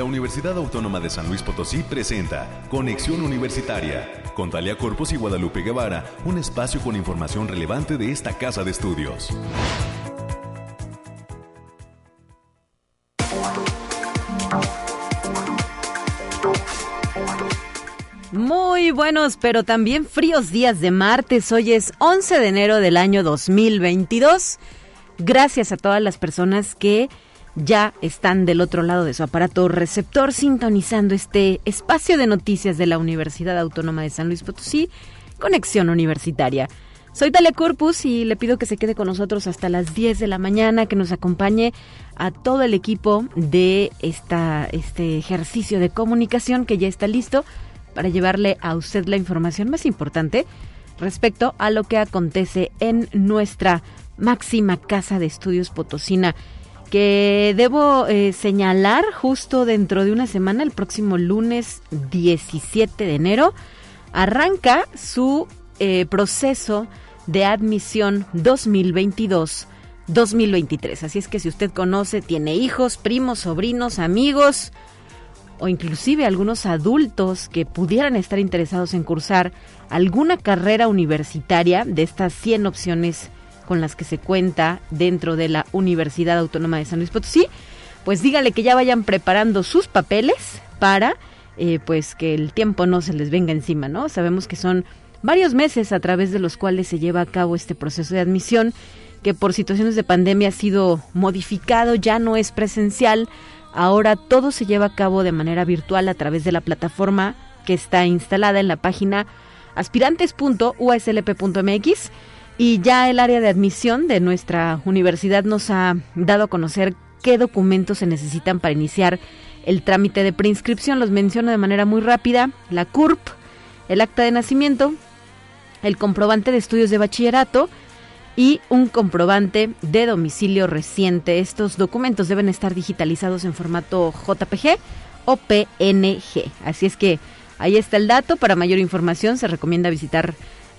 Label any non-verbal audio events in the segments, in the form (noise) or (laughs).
La Universidad Autónoma de San Luis Potosí presenta Conexión Universitaria con Talia Corpus y Guadalupe Guevara, un espacio con información relevante de esta casa de estudios. Muy buenos, pero también fríos días de martes. Hoy es 11 de enero del año 2022. Gracias a todas las personas que ya están del otro lado de su aparato receptor sintonizando este espacio de noticias de la Universidad Autónoma de San Luis Potosí, Conexión Universitaria. Soy Talia Corpus y le pido que se quede con nosotros hasta las 10 de la mañana, que nos acompañe a todo el equipo de esta, este ejercicio de comunicación que ya está listo para llevarle a usted la información más importante respecto a lo que acontece en nuestra máxima casa de estudios potosina que debo eh, señalar justo dentro de una semana, el próximo lunes 17 de enero, arranca su eh, proceso de admisión 2022-2023. Así es que si usted conoce, tiene hijos, primos, sobrinos, amigos o inclusive algunos adultos que pudieran estar interesados en cursar alguna carrera universitaria de estas 100 opciones con las que se cuenta dentro de la Universidad Autónoma de San Luis Potosí, pues dígale que ya vayan preparando sus papeles para eh, pues que el tiempo no se les venga encima, ¿no? Sabemos que son varios meses a través de los cuales se lleva a cabo este proceso de admisión que por situaciones de pandemia ha sido modificado, ya no es presencial, ahora todo se lleva a cabo de manera virtual a través de la plataforma que está instalada en la página aspirantes.uslp.mx y ya el área de admisión de nuestra universidad nos ha dado a conocer qué documentos se necesitan para iniciar el trámite de preinscripción. Los menciono de manera muy rápida. La CURP, el acta de nacimiento, el comprobante de estudios de bachillerato y un comprobante de domicilio reciente. Estos documentos deben estar digitalizados en formato JPG o PNG. Así es que ahí está el dato. Para mayor información se recomienda visitar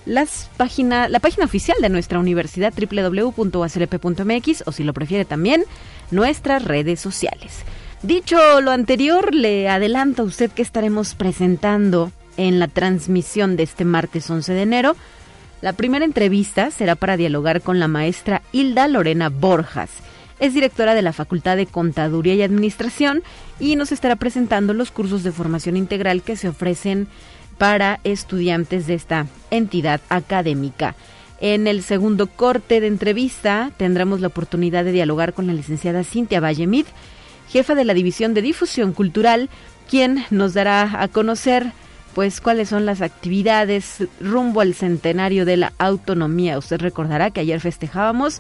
las página, la página oficial de nuestra universidad www.aclp.mx o si lo prefiere también nuestras redes sociales. Dicho lo anterior, le adelanto a usted que estaremos presentando en la transmisión de este martes 11 de enero. La primera entrevista será para dialogar con la maestra Hilda Lorena Borjas. Es directora de la Facultad de Contaduría y Administración y nos estará presentando los cursos de formación integral que se ofrecen para estudiantes de esta entidad académica. En el segundo corte de entrevista tendremos la oportunidad de dialogar con la licenciada Cintia Vallemid, jefa de la División de Difusión Cultural, quien nos dará a conocer pues cuáles son las actividades rumbo al centenario de la autonomía. Usted recordará que ayer festejábamos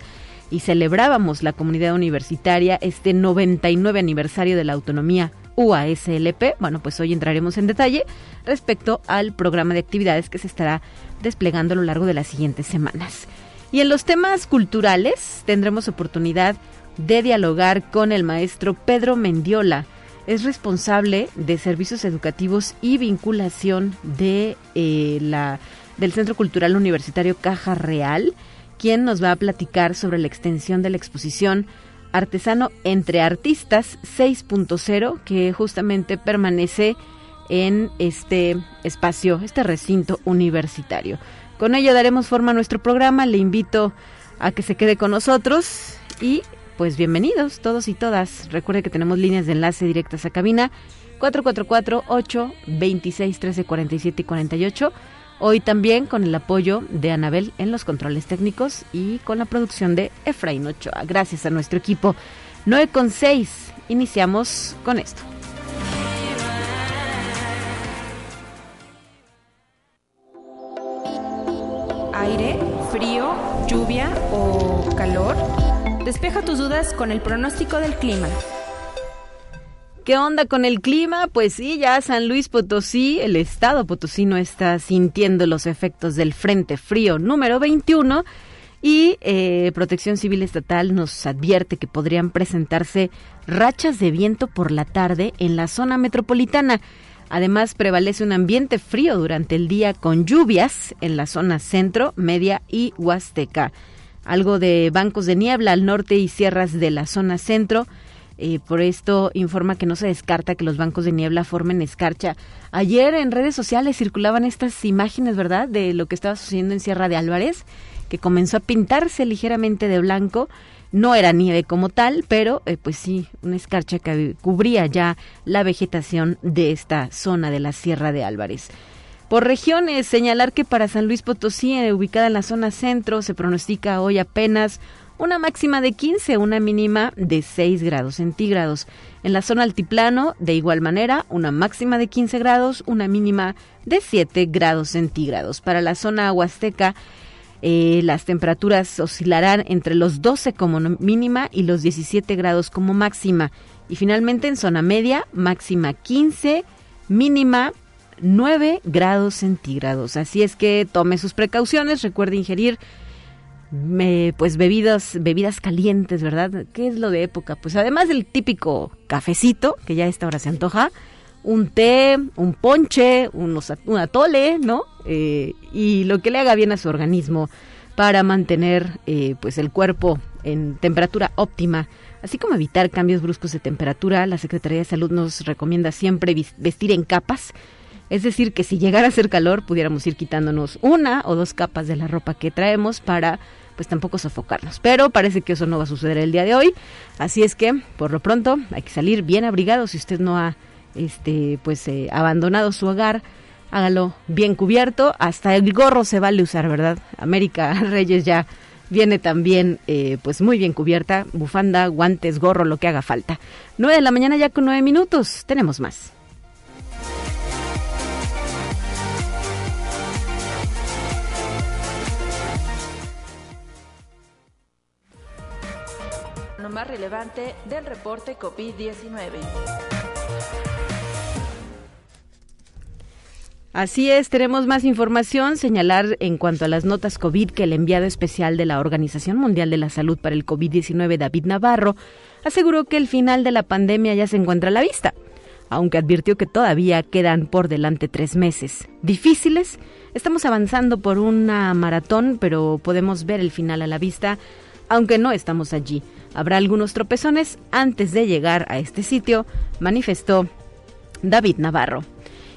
y celebrábamos la comunidad universitaria este 99 aniversario de la autonomía UASLP. Bueno, pues hoy entraremos en detalle respecto al programa de actividades que se estará desplegando a lo largo de las siguientes semanas. Y en los temas culturales tendremos oportunidad de dialogar con el maestro Pedro Mendiola. Es responsable de servicios educativos y vinculación de eh, la del Centro Cultural Universitario Caja Real, quien nos va a platicar sobre la extensión de la exposición Artesano entre Artistas 6.0, que justamente permanece en este espacio, este recinto universitario. Con ello daremos forma a nuestro programa. Le invito a que se quede con nosotros y pues bienvenidos todos y todas. Recuerde que tenemos líneas de enlace directas a cabina 444 8 26 13 47 y 48 Hoy también con el apoyo de Anabel en los controles técnicos y con la producción de Efraín Ochoa. Gracias a nuestro equipo. 9 con 6. Iniciamos con esto. Aire, frío, lluvia o calor. Despeja tus dudas con el pronóstico del clima. ¿Qué onda con el clima? Pues sí, ya San Luis Potosí, el estado potosino está sintiendo los efectos del Frente Frío número 21 y eh, Protección Civil Estatal nos advierte que podrían presentarse rachas de viento por la tarde en la zona metropolitana. Además, prevalece un ambiente frío durante el día con lluvias en la zona centro, media y huasteca. Algo de bancos de niebla al norte y sierras de la zona centro Eh, por esto informa que no se descarta que los bancos de niebla formen escarcha. Ayer en redes sociales circulaban estas imágenes, ¿verdad?, de lo que estaba sucediendo en Sierra de Álvarez, que comenzó a pintarse ligeramente de blanco. No era nieve como tal, pero eh, pues sí, una escarcha que cubría ya la vegetación de esta zona de la Sierra de Álvarez. Por regiones, señalar que para San Luis Potosí, eh, ubicada en la zona centro, se pronostica hoy apenas una máxima de 15, una mínima de 6 grados centígrados. En la zona altiplano, de igual manera, una máxima de 15 grados, una mínima de 7 grados centígrados. Para la zona huasteca, eh, las temperaturas oscilarán entre los 12 como mínima y los 17 grados como máxima. Y finalmente en zona media, máxima 15, mínima 9 grados centígrados. Así es que tome sus precauciones, recuerde ingerir pues bebidas, bebidas calientes, ¿verdad? ¿Qué es lo de época? Pues además del típico cafecito, que ya a esta hora se antoja, un té, un ponche, un, un atole, ¿no? Eh, y lo que le haga bien a su organismo para mantener eh, pues el cuerpo en temperatura óptima, así como evitar cambios bruscos de temperatura. La Secretaría de Salud nos recomienda siempre vestir en capas. Es decir, que si llegara a hacer calor, pudiéramos ir quitándonos una o dos capas de la ropa que traemos para pues tampoco sofocarnos. Pero parece que eso no va a suceder el día de hoy. Así es que, por lo pronto, hay que salir bien abrigado si usted no ha este pues eh, abandonado su hogar. Hágalo bien cubierto, hasta el gorro se vale usar, ¿verdad? América (laughs) Reyes ya viene también eh, pues muy bien cubierta, bufanda, guantes, gorro, lo que haga falta. 9 de la mañana ya con nueve minutos, tenemos más. Relevante del reporte COVID-19. Así es, tenemos más información, señalar en cuanto a las notas COVID que el enviado especial de la Organización Mundial de la Salud para el COVID-19, David Navarro, aseguró que el final de la pandemia ya se encuentra a la vista, aunque advirtió que todavía quedan por delante tres meses. ¿Difíciles? Estamos avanzando por una maratón, pero podemos ver el final a la vista, aunque no estamos allí. Habrá algunos tropezones antes de llegar a este sitio, manifestó David Navarro.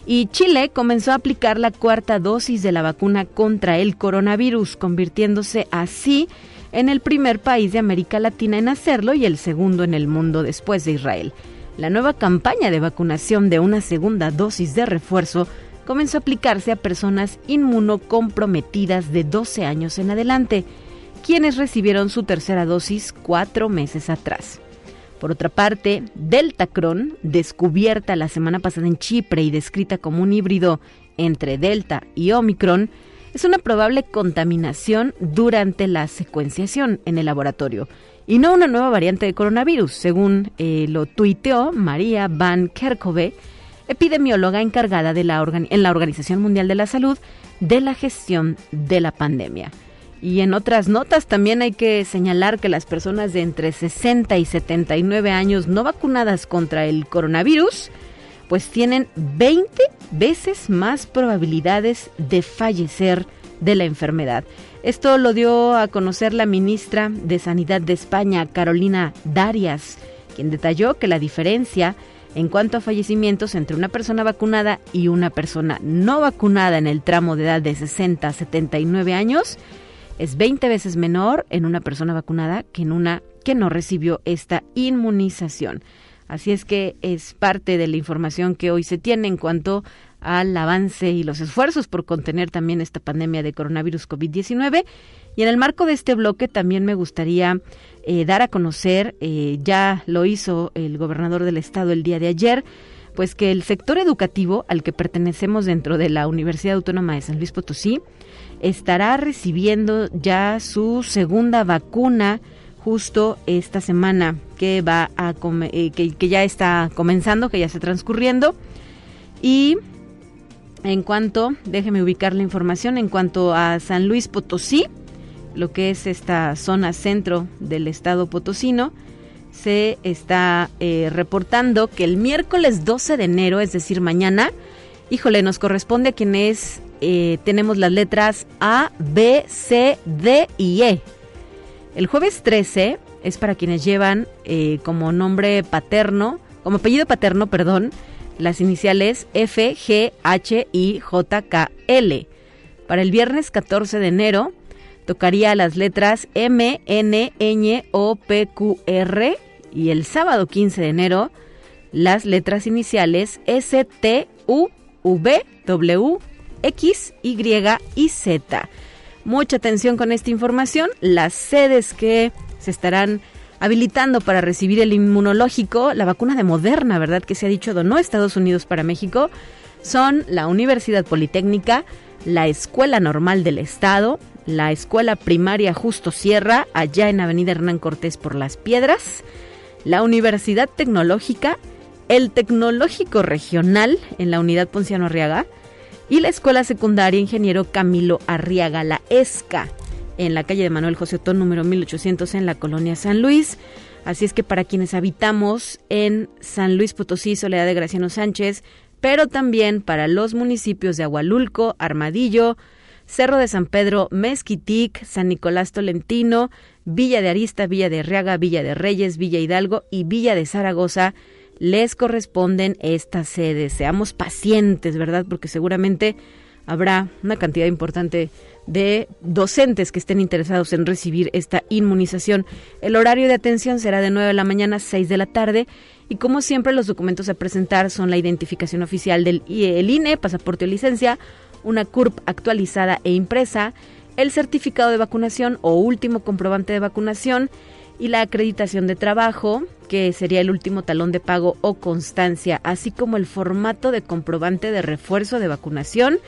Y Chile comenzó a aplicar la cuarta dosis de la vacuna contra el coronavirus, convirtiéndose así en el primer país de América Latina en hacerlo y el segundo en el mundo después de Israel. La nueva campaña de vacunación de una segunda dosis de refuerzo comenzó a aplicarse a personas inmunocomprometidas de 12 años en adelante quienes recibieron su tercera dosis cuatro meses atrás. Por otra parte, Deltacron, descubierta la semana pasada en Chipre y descrita como un híbrido entre Delta y Omicron, es una probable contaminación durante la secuenciación en el laboratorio y no una nueva variante de coronavirus, según eh, lo tuiteó María Van Kerkhove, epidemióloga encargada de la en la Organización Mundial de la Salud de la gestión de la pandemia. Y en otras notas también hay que señalar que las personas de entre 60 y 79 años no vacunadas contra el coronavirus, pues tienen 20 veces más probabilidades de fallecer de la enfermedad. Esto lo dio a conocer la ministra de Sanidad de España, Carolina Darias, quien detalló que la diferencia en cuanto a fallecimientos entre una persona vacunada y una persona no vacunada en el tramo de edad de 60 a 79 años es 20 veces menor en una persona vacunada que en una que no recibió esta inmunización. Así es que es parte de la información que hoy se tiene en cuanto al avance y los esfuerzos por contener también esta pandemia de coronavirus COVID-19. Y en el marco de este bloque también me gustaría eh, dar a conocer, eh, ya lo hizo el gobernador del estado el día de ayer, pues que el sector educativo al que pertenecemos dentro de la Universidad Autónoma de San Luis Potosí estará recibiendo ya su segunda vacuna justo esta semana que va a eh, que, ya está comenzando, que ya está transcurriendo. Y en cuanto, déjeme ubicar la información, en cuanto a San Luis Potosí, lo que es esta zona centro del estado potosino, se está eh, reportando que el miércoles 12 de enero, es decir, mañana, híjole, nos corresponde a quien es eh, tenemos las letras A, B, C, D y E. El jueves 13 es para quienes llevan eh, como nombre paterno, como apellido paterno, perdón, las iniciales F, G, H, I, J, K, L. Para el viernes 14 de enero tocaría las letras M, N, Ñ, O, P, Q, R y el sábado 15 de enero las letras iniciales S, T, U, V, W, X, Y y Z. Mucha atención con esta información. Las sedes que se estarán habilitando para recibir el inmunológico, la vacuna de Moderna, ¿verdad? Que se ha dicho donó Estados Unidos para México, son la Universidad Politécnica, la Escuela Normal del Estado, la Escuela Primaria Justo Sierra, allá en Avenida Hernán Cortés por Las Piedras, la Universidad Tecnológica, el Tecnológico Regional en la Unidad Ponciano Arriaga y la Escuela Secundaria Ingeniero Camilo Arriaga, la ESCA, en la calle de Manuel José Otón, número 1800, en la colonia San Luis. Así es que para quienes habitamos en San Luis Potosí, Soledad de Graciano Sánchez, pero también para los municipios de Agualulco, Armadillo, Cerro de San Pedro, Mezquitic, San Nicolás Tolentino, Villa de Arista, Villa de Arriaga, Villa de Reyes, Villa Hidalgo y Villa de Zaragoza, les corresponden estas sedes. Seamos pacientes, ¿verdad? Porque seguramente habrá una cantidad importante de docentes que estén interesados en recibir esta inmunización. El horario de atención será de 9 de la mañana a 6 de la tarde y como siempre los documentos a presentar son la identificación oficial del INE, pasaporte o licencia, una CURP actualizada e impresa, el certificado de vacunación o último comprobante de vacunación y la acreditación de trabajo, que sería el último talón de pago o constancia, así como el formato de comprobante de refuerzo de vacunación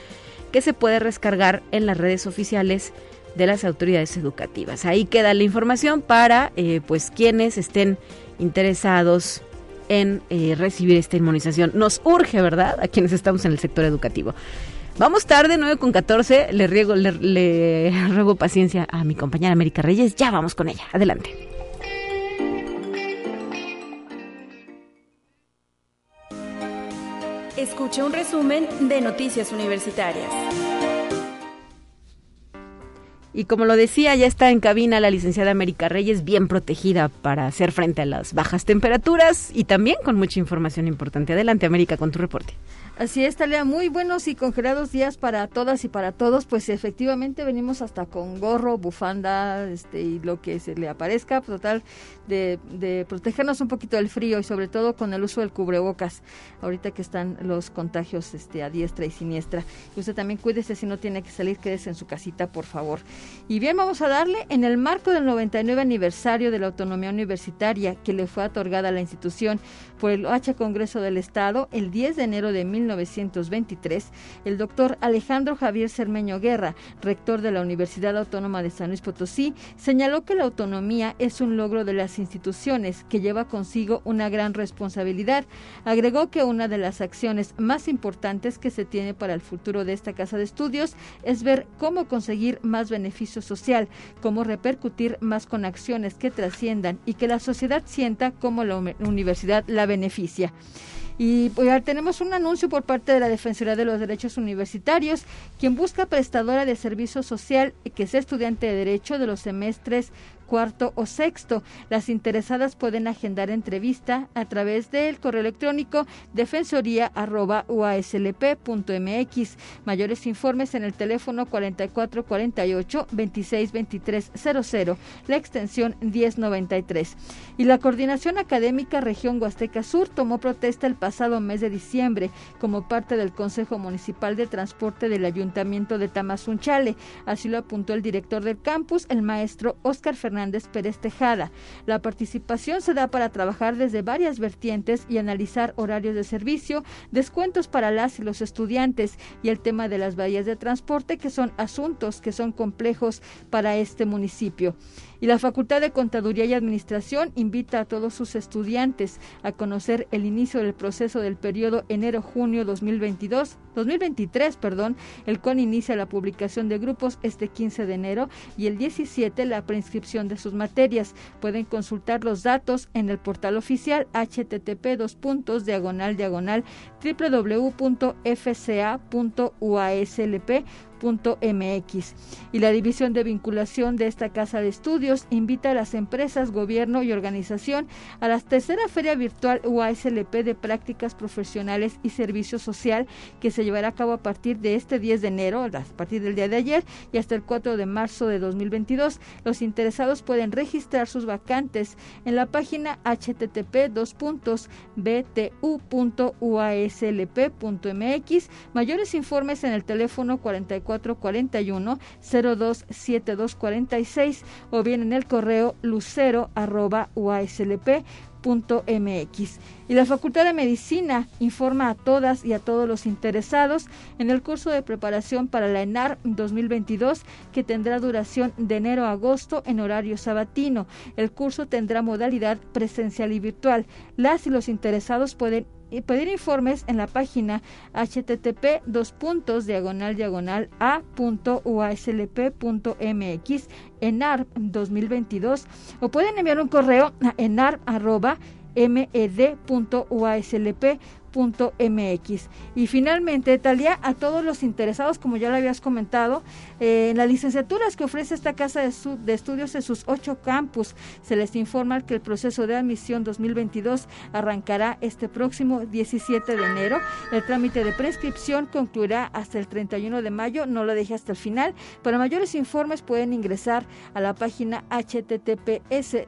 que se puede rescargar en las redes oficiales de las autoridades educativas. Ahí queda la información para eh, pues quienes estén interesados en eh, recibir esta inmunización. Nos urge, ¿verdad? A quienes estamos en el sector educativo. Vamos tarde, 9 con 14. Le, riego, le, le ruego paciencia a mi compañera América Reyes. Ya vamos con ella. Adelante. Escuche un resumen de Noticias Universitarias. Y como lo decía, ya está en cabina la licenciada América Reyes, bien protegida para hacer frente a las bajas temperaturas y también con mucha información importante. Adelante, América, con tu reporte. Así es, Talea, muy buenos y congelados días para todas y para todos, pues efectivamente venimos hasta con gorro, bufanda, este y lo que se le aparezca, pues, total de, de protegernos un poquito del frío y sobre todo con el uso del cubrebocas, ahorita que están los contagios este a diestra y siniestra. Y usted también cuídese si no tiene que salir, quédese en su casita, por favor. Y bien, vamos a darle en el marco del 99 aniversario de la autonomía universitaria que le fue otorgada a la institución por el H Congreso del Estado el 10 de enero de 1923, el doctor Alejandro Javier Cermeño Guerra, rector de la Universidad Autónoma de San Luis Potosí, señaló que la autonomía es un logro de las instituciones que lleva consigo una gran responsabilidad. Agregó que una de las acciones más importantes que se tiene para el futuro de esta casa de estudios es ver cómo conseguir más beneficio social, cómo repercutir más con acciones que trasciendan y que la sociedad sienta cómo la universidad la beneficia. Y pues, tenemos un anuncio por parte de la Defensoría de los Derechos Universitarios, quien busca prestadora de servicio social que sea estudiante de Derecho de los semestres cuarto o sexto. Las interesadas pueden agendar entrevista a través del correo electrónico defensoría.uaslp.mx. Mayores informes en el teléfono 4448 262300, la extensión 1093. Y la Coordinación Académica Región Huasteca Sur tomó protesta el pasado mes de diciembre como parte del Consejo Municipal de Transporte del Ayuntamiento de Tamazunchale. Así lo apuntó el director del campus, el maestro Óscar Fernández Fernández Pérez Tejada. La participación se da para trabajar desde varias vertientes y analizar horarios de servicio, descuentos para las y los estudiantes y el tema de las bahías de transporte, que son asuntos que son complejos para este municipio. Y la Facultad de Contaduría y Administración invita a todos sus estudiantes a conocer el inicio del proceso del periodo enero-junio 2022, 2023, perdón, el cual inicia la publicación de grupos este 15 de enero y el 17 la preinscripción de sus materias. Pueden consultar los datos en el portal oficial http dos puntos diagonal diagonal www.fca.uaslp mx Y la División de Vinculación de esta Casa de Estudios invita a las empresas, gobierno y organización a la tercera Feria Virtual UASLP de Prácticas Profesionales y Servicio Social que se llevará a cabo a partir de este 10 de enero, a partir del día de ayer y hasta el 4 de marzo de 2022. Los interesados pueden registrar sus vacantes en la página http btu.uaslp.mx. Mayores informes en el teléfono 4441 027246 o bien en el correo lucero arroba mx Y la Facultad de Medicina informa a todas y a todos los interesados en el curso de preparación para la ENAR 2022 que tendrá duración de enero a agosto en horario sabatino. El curso tendrá modalidad presencial y virtual. Las y los interesados pueden pedir informes en la página http dos puntos diagonal diagonal a punto mx enar 2022 o pueden enviar un correo a enar arroba med.uaslp Y finalmente, Talia, a todos los interesados, como ya lo habías comentado, eh, en las licenciaturas que ofrece esta casa de, de, estudios en sus ocho campus, se les informa que el proceso de admisión 2022 arrancará este próximo 17 de enero. El trámite de prescripción concluirá hasta el 31 de mayo, no lo deje hasta el final. Para mayores informes pueden ingresar a la página https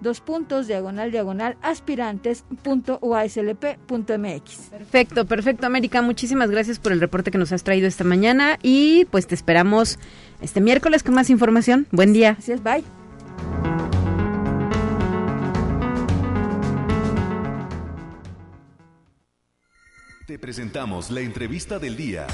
dos puntos, diagonal, diagonal, aspirantes.uaslp.mx. Perfecto, perfecto, América. Muchísimas gracias por el reporte que nos has traído esta mañana y pues te esperamos este miércoles con más información. Buen día. Así es, bye. Te presentamos la entrevista del día.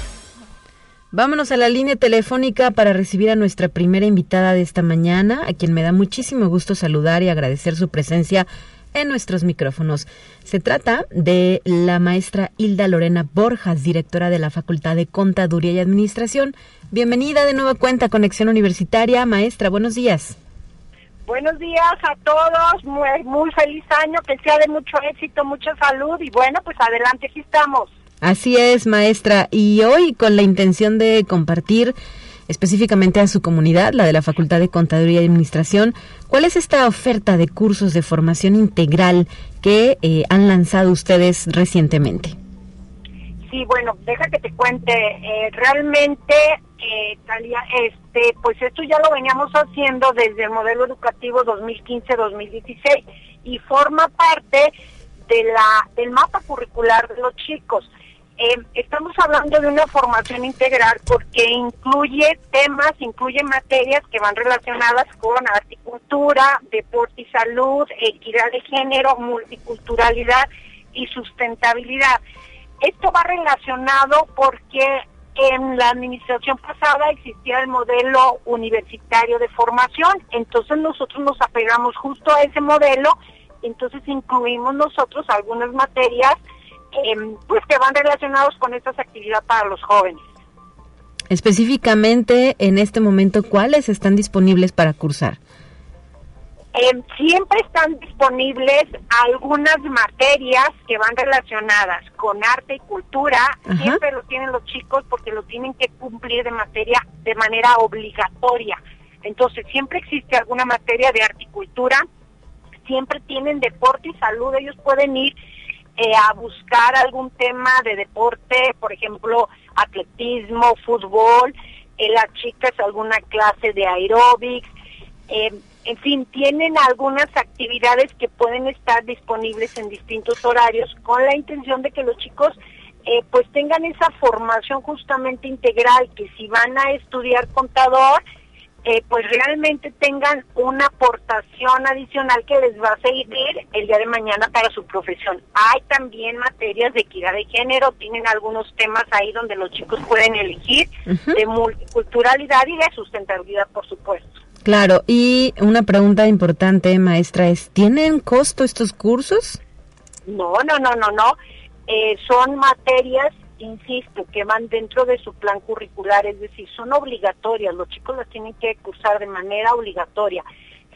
Vámonos a la línea telefónica para recibir a nuestra primera invitada de esta mañana, a quien me da muchísimo gusto saludar y agradecer su presencia en nuestros micrófonos. Se trata de la maestra Hilda Lorena Borjas, directora de la Facultad de Contaduría y Administración. Bienvenida de nueva cuenta Conexión Universitaria. Maestra, buenos días. Buenos días a todos, muy, muy feliz año, que sea de mucho éxito, mucha salud y bueno, pues adelante, aquí estamos. Así es, maestra. Y hoy con la intención de compartir específicamente a su comunidad, la de la Facultad de Contaduría y Administración, ¿cuál es esta oferta de cursos de formación integral que eh, han lanzado ustedes recientemente? Sí, bueno, deja que te cuente. Eh, realmente, eh, Talia, este, pues esto ya lo veníamos haciendo desde el modelo educativo 2015-2016 y forma parte de la del mapa curricular de los chicos. Eh, estamos hablando de una formación integral porque incluye temas, incluye materias que van relacionadas con articultura, deporte y salud, equidad de género, multiculturalidad y sustentabilidad. Esto va relacionado porque en la administración pasada existía el modelo universitario de formación, entonces nosotros nos apegamos justo a ese modelo, entonces incluimos nosotros algunas materias Em, pues que van relacionados con estas actividades para los jóvenes. Específicamente, en este momento, ¿cuáles están disponibles para cursar? Em, siempre están disponibles algunas materias que van relacionadas con arte y cultura. Siempre lo tienen los chicos porque lo tienen que cumplir de materia de manera obligatoria. Entonces siempre existe alguna materia de arte y cultura. Siempre tienen deporte y salud. Ellos pueden ir eh, a buscar algún tema de deporte, por ejemplo, atletismo, fútbol, eh, las chicas alguna clase de aeróbics, eh, en fin, tienen algunas actividades que pueden estar disponibles en distintos horarios con la intención de que los chicos pues tengan esa formación justamente integral, que si van a estudiar contador, eh, pues realmente tengan una aportación adicional que les va a servir el día de mañana para su profesión. Hay también materias de equidad de género, tienen algunos temas ahí donde los chicos pueden elegir, de multiculturalidad y de sustentabilidad, por supuesto. Claro, y una pregunta importante, maestra, es, ¿tienen costo estos cursos? No, no, no, no, no. Eh, son materias insisto, que van dentro de su plan curricular, es decir, son obligatorias, los chicos las tienen que cursar de manera obligatoria.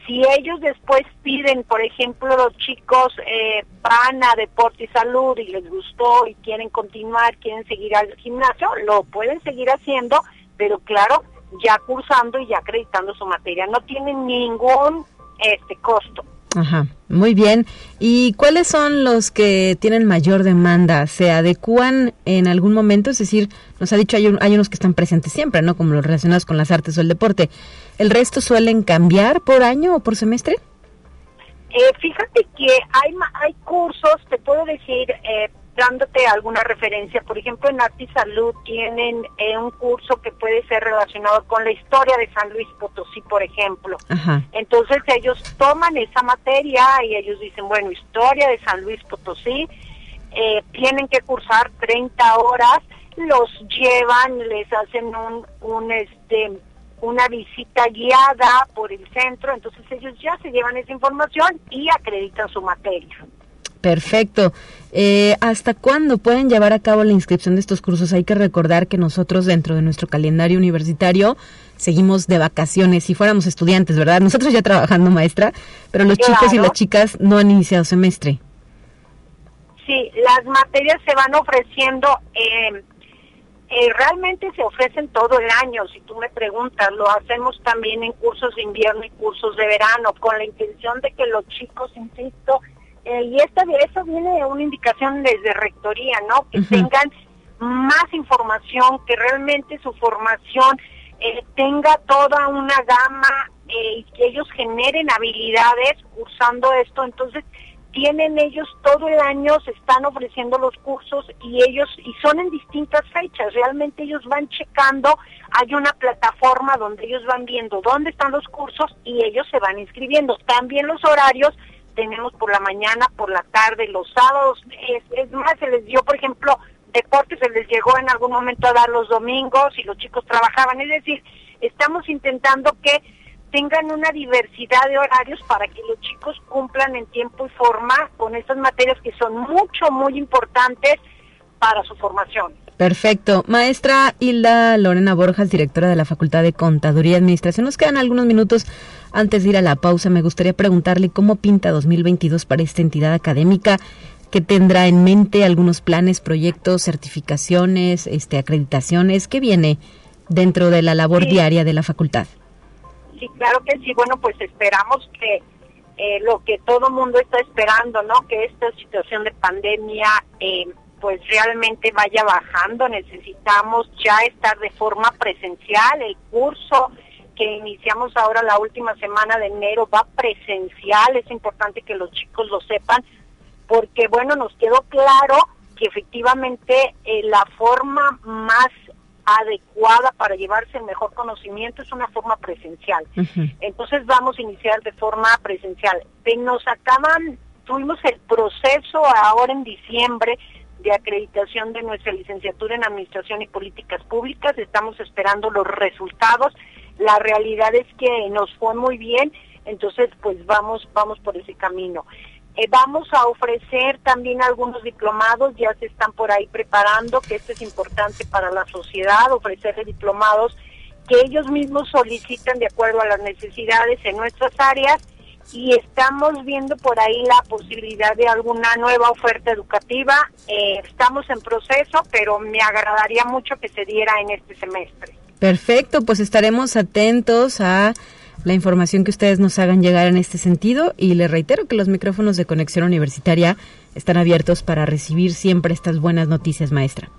Si ellos después piden, por ejemplo, los chicos eh, van a deporte y salud y les gustó y quieren continuar, quieren seguir al gimnasio, lo pueden seguir haciendo, pero claro, ya cursando y ya acreditando su materia. No tienen ningún este costo. Ajá, muy bien. ¿Y cuáles son los que tienen mayor demanda? ¿Se adecúan en algún momento? Es decir, nos ha dicho hay, hay unos que están presentes siempre, ¿no? Como los relacionados con las artes o el deporte. ¿El resto suelen cambiar por año o por semestre? Eh, fíjate que hay, hay cursos, te puedo decir, eh, dándote alguna referencia, por ejemplo, en Arte y Salud tienen eh, un curso que puede ser relacionado con la historia de San Luis Potosí, por ejemplo. Entonces ellos toman esa materia y ellos dicen, bueno, historia de San Luis Potosí, eh, tienen que cursar 30 horas, los llevan, les hacen un, un este una visita guiada por el centro, entonces ellos ya se llevan esa información y acreditan su materia. Perfecto. Eh, ¿Hasta cuándo pueden llevar a cabo la inscripción de estos cursos? Hay que recordar que nosotros dentro de nuestro calendario universitario seguimos de vacaciones si fuéramos estudiantes, ¿verdad? Nosotros ya trabajando maestra, pero los chicos y las chicas no han iniciado semestre. Sí, las materias se van ofreciendo, eh, eh, realmente se ofrecen todo el año, si tú me preguntas, lo hacemos también en cursos de invierno y cursos de verano, con la intención de que los chicos, insisto, eh, y esta, eso viene de una indicación desde Rectoría, ¿no? Que tengan más información, que realmente su formación eh, tenga toda una gama eh, y que ellos generen habilidades cursando esto. Entonces, tienen ellos todo el año, se están ofreciendo los cursos y ellos, y son en distintas fechas, realmente ellos van checando, hay una plataforma donde ellos van viendo dónde están los cursos y ellos se van inscribiendo. También los horarios tenemos por la mañana, por la tarde, los sábados, es, más, se les dio, por ejemplo, deportes, se les llegó en algún momento a dar los domingos y los chicos trabajaban, es decir, estamos intentando que tengan una diversidad de horarios para que los chicos cumplan en tiempo y forma con estas materias que son mucho, muy importantes para su formación. Perfecto. Maestra Hilda Lorena Borjas, directora de la Facultad de Contaduría y Administración. Nos quedan algunos minutos antes de ir a la pausa. Me gustaría preguntarle cómo pinta 2022 para esta entidad académica que tendrá en mente algunos planes, proyectos, certificaciones, este, acreditaciones. ¿Qué viene dentro de la labor diaria de la facultad? Sí, claro que sí. Bueno, pues esperamos que eh, lo que todo mundo está esperando, ¿no? Que esta situación de pandemia eh, pues realmente vaya bajando. Necesitamos ya estar de forma presencial. El curso que iniciamos ahora la última semana de enero va presencial. Es importante que los chicos lo sepan porque, bueno, nos quedó claro que efectivamente eh, la forma más adecuada para llevarse el mejor conocimiento es una forma presencial. Entonces vamos a iniciar de forma presencial. Nos acaban, tuvimos el proceso ahora en diciembre de acreditación de nuestra licenciatura en Administración y Políticas Públicas. Estamos esperando los resultados. La realidad es que nos fue muy bien, entonces pues vamos vamos por ese camino. Eh, vamos a ofrecer también algunos diplomados, ya se están por ahí preparando, que esto es importante para la sociedad, ofrecerle diplomados que ellos mismos solicitan de acuerdo a las necesidades en nuestras áreas y estamos viendo por ahí la posibilidad de alguna nueva oferta educativa. Eh, estamos en proceso, pero me agradaría mucho que se diera en este semestre. Perfecto, pues estaremos atentos a la información que ustedes nos hagan llegar en este sentido y le reitero que los micrófonos de conexión universitaria están abiertos para recibir siempre estas buenas noticias, maestra.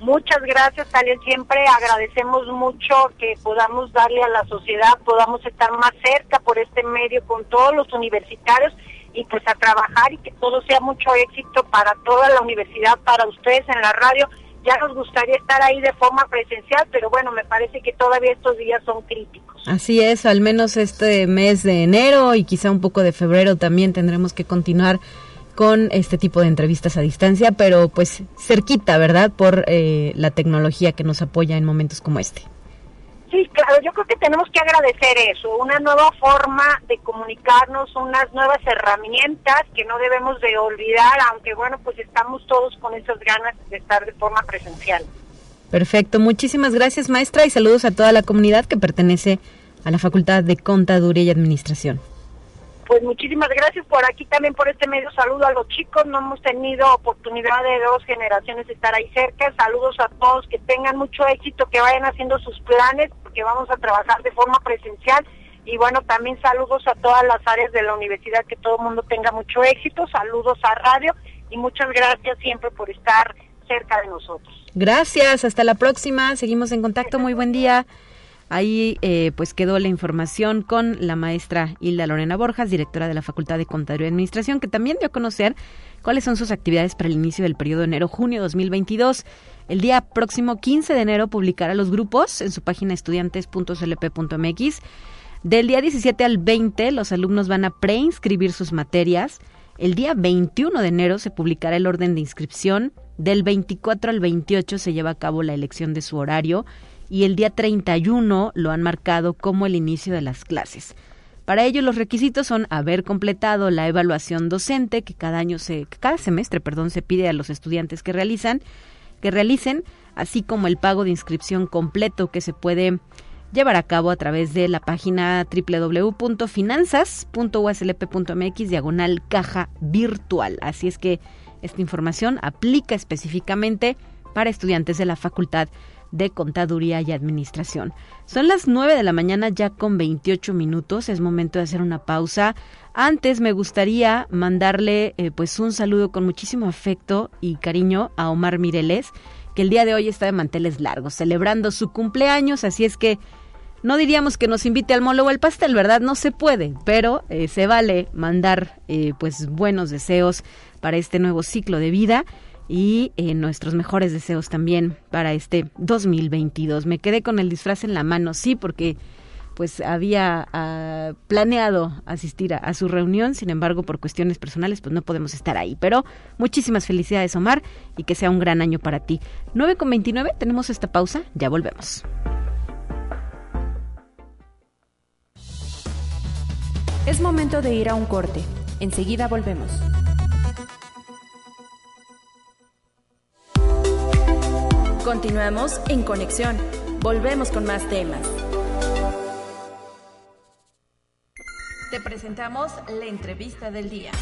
Muchas gracias, Talia. Siempre agradecemos mucho que podamos darle a la sociedad, podamos estar más cerca por este medio con todos los universitarios y pues a trabajar y que todo sea mucho éxito para toda la universidad, para ustedes en la radio. Ya nos gustaría estar ahí de forma presencial, pero bueno, me parece que todavía estos días son críticos. Así es, al menos este mes de enero y quizá un poco de febrero también tendremos que continuar con este tipo de entrevistas a distancia, pero pues cerquita, ¿verdad? Por eh, la tecnología que nos apoya en momentos como este. Sí, claro, yo creo que tenemos que agradecer eso, una nueva forma de comunicarnos, unas nuevas herramientas que no debemos de olvidar, aunque bueno, pues estamos todos con esas ganas de estar de forma presencial. Perfecto, muchísimas gracias maestra y saludos a toda la comunidad que pertenece a la Facultad de Contaduría y Administración. pues muchísimas gracias por aquí también por este medio. Saludo a los chicos, no hemos tenido oportunidad de dos generaciones estar ahí cerca. Saludos a todos, que tengan mucho éxito, que vayan haciendo sus planes, porque vamos a trabajar de forma presencial. Y bueno, también saludos a todas las áreas de la universidad, que todo el mundo tenga mucho éxito. Saludos a radio y muchas gracias siempre por estar cerca de nosotros. Gracias, hasta la próxima. Seguimos en contacto. Muy buen día. Ahí eh, pues quedó la información con la maestra Hilda Lorena Borjas, directora de la Facultad de Contaduría y Administración, que también dio a conocer cuáles son sus actividades para el inicio del periodo enero-junio 2022. El día próximo 15 de enero publicará los grupos en su página estudiantes.clp.mx. Del día 17 al 20 los alumnos van a preinscribir sus materias. El día 21 de enero se publicará el orden de inscripción. Del 24 al 28 se lleva a cabo la elección de su horario y el día 31 lo han marcado como el inicio de las clases. Para ello los requisitos son haber completado la evaluación docente que cada año se cada semestre, perdón, se pide a los estudiantes que realizan que realicen, así como el pago de inscripción completo que se puede llevar a cabo a través de la página www.finanzas.uslp.mx diagonal caja virtual. Así es que esta información aplica específicamente para estudiantes de la Facultad Contaduría y Administración. Son las 9 de la mañana ya con 28 minutos, es momento de hacer una pausa. Antes me gustaría mandarle eh, pues un saludo con muchísimo afecto y cariño a Omar Mireles, que el día de hoy está de manteles largos, celebrando su cumpleaños, así es que no diríamos que nos invite al mole o al pastel, ¿verdad? No se puede, pero eh, se vale mandar eh, pues buenos deseos para este nuevo ciclo de vida y eh, nuestros mejores deseos también para este 2022. Me quedé con el disfraz en la mano, sí, porque pues había ah, planeado asistir a, su reunión, sin embargo, por cuestiones personales, pues no podemos estar ahí. Pero muchísimas felicidades, Omar, y que sea un gran año para ti. 9 con 29, tenemos esta pausa, ya volvemos. Es momento de ir a un corte. Enseguida volvemos. Continuamos en conexión. Volvemos con más temas. Te presentamos la entrevista del día.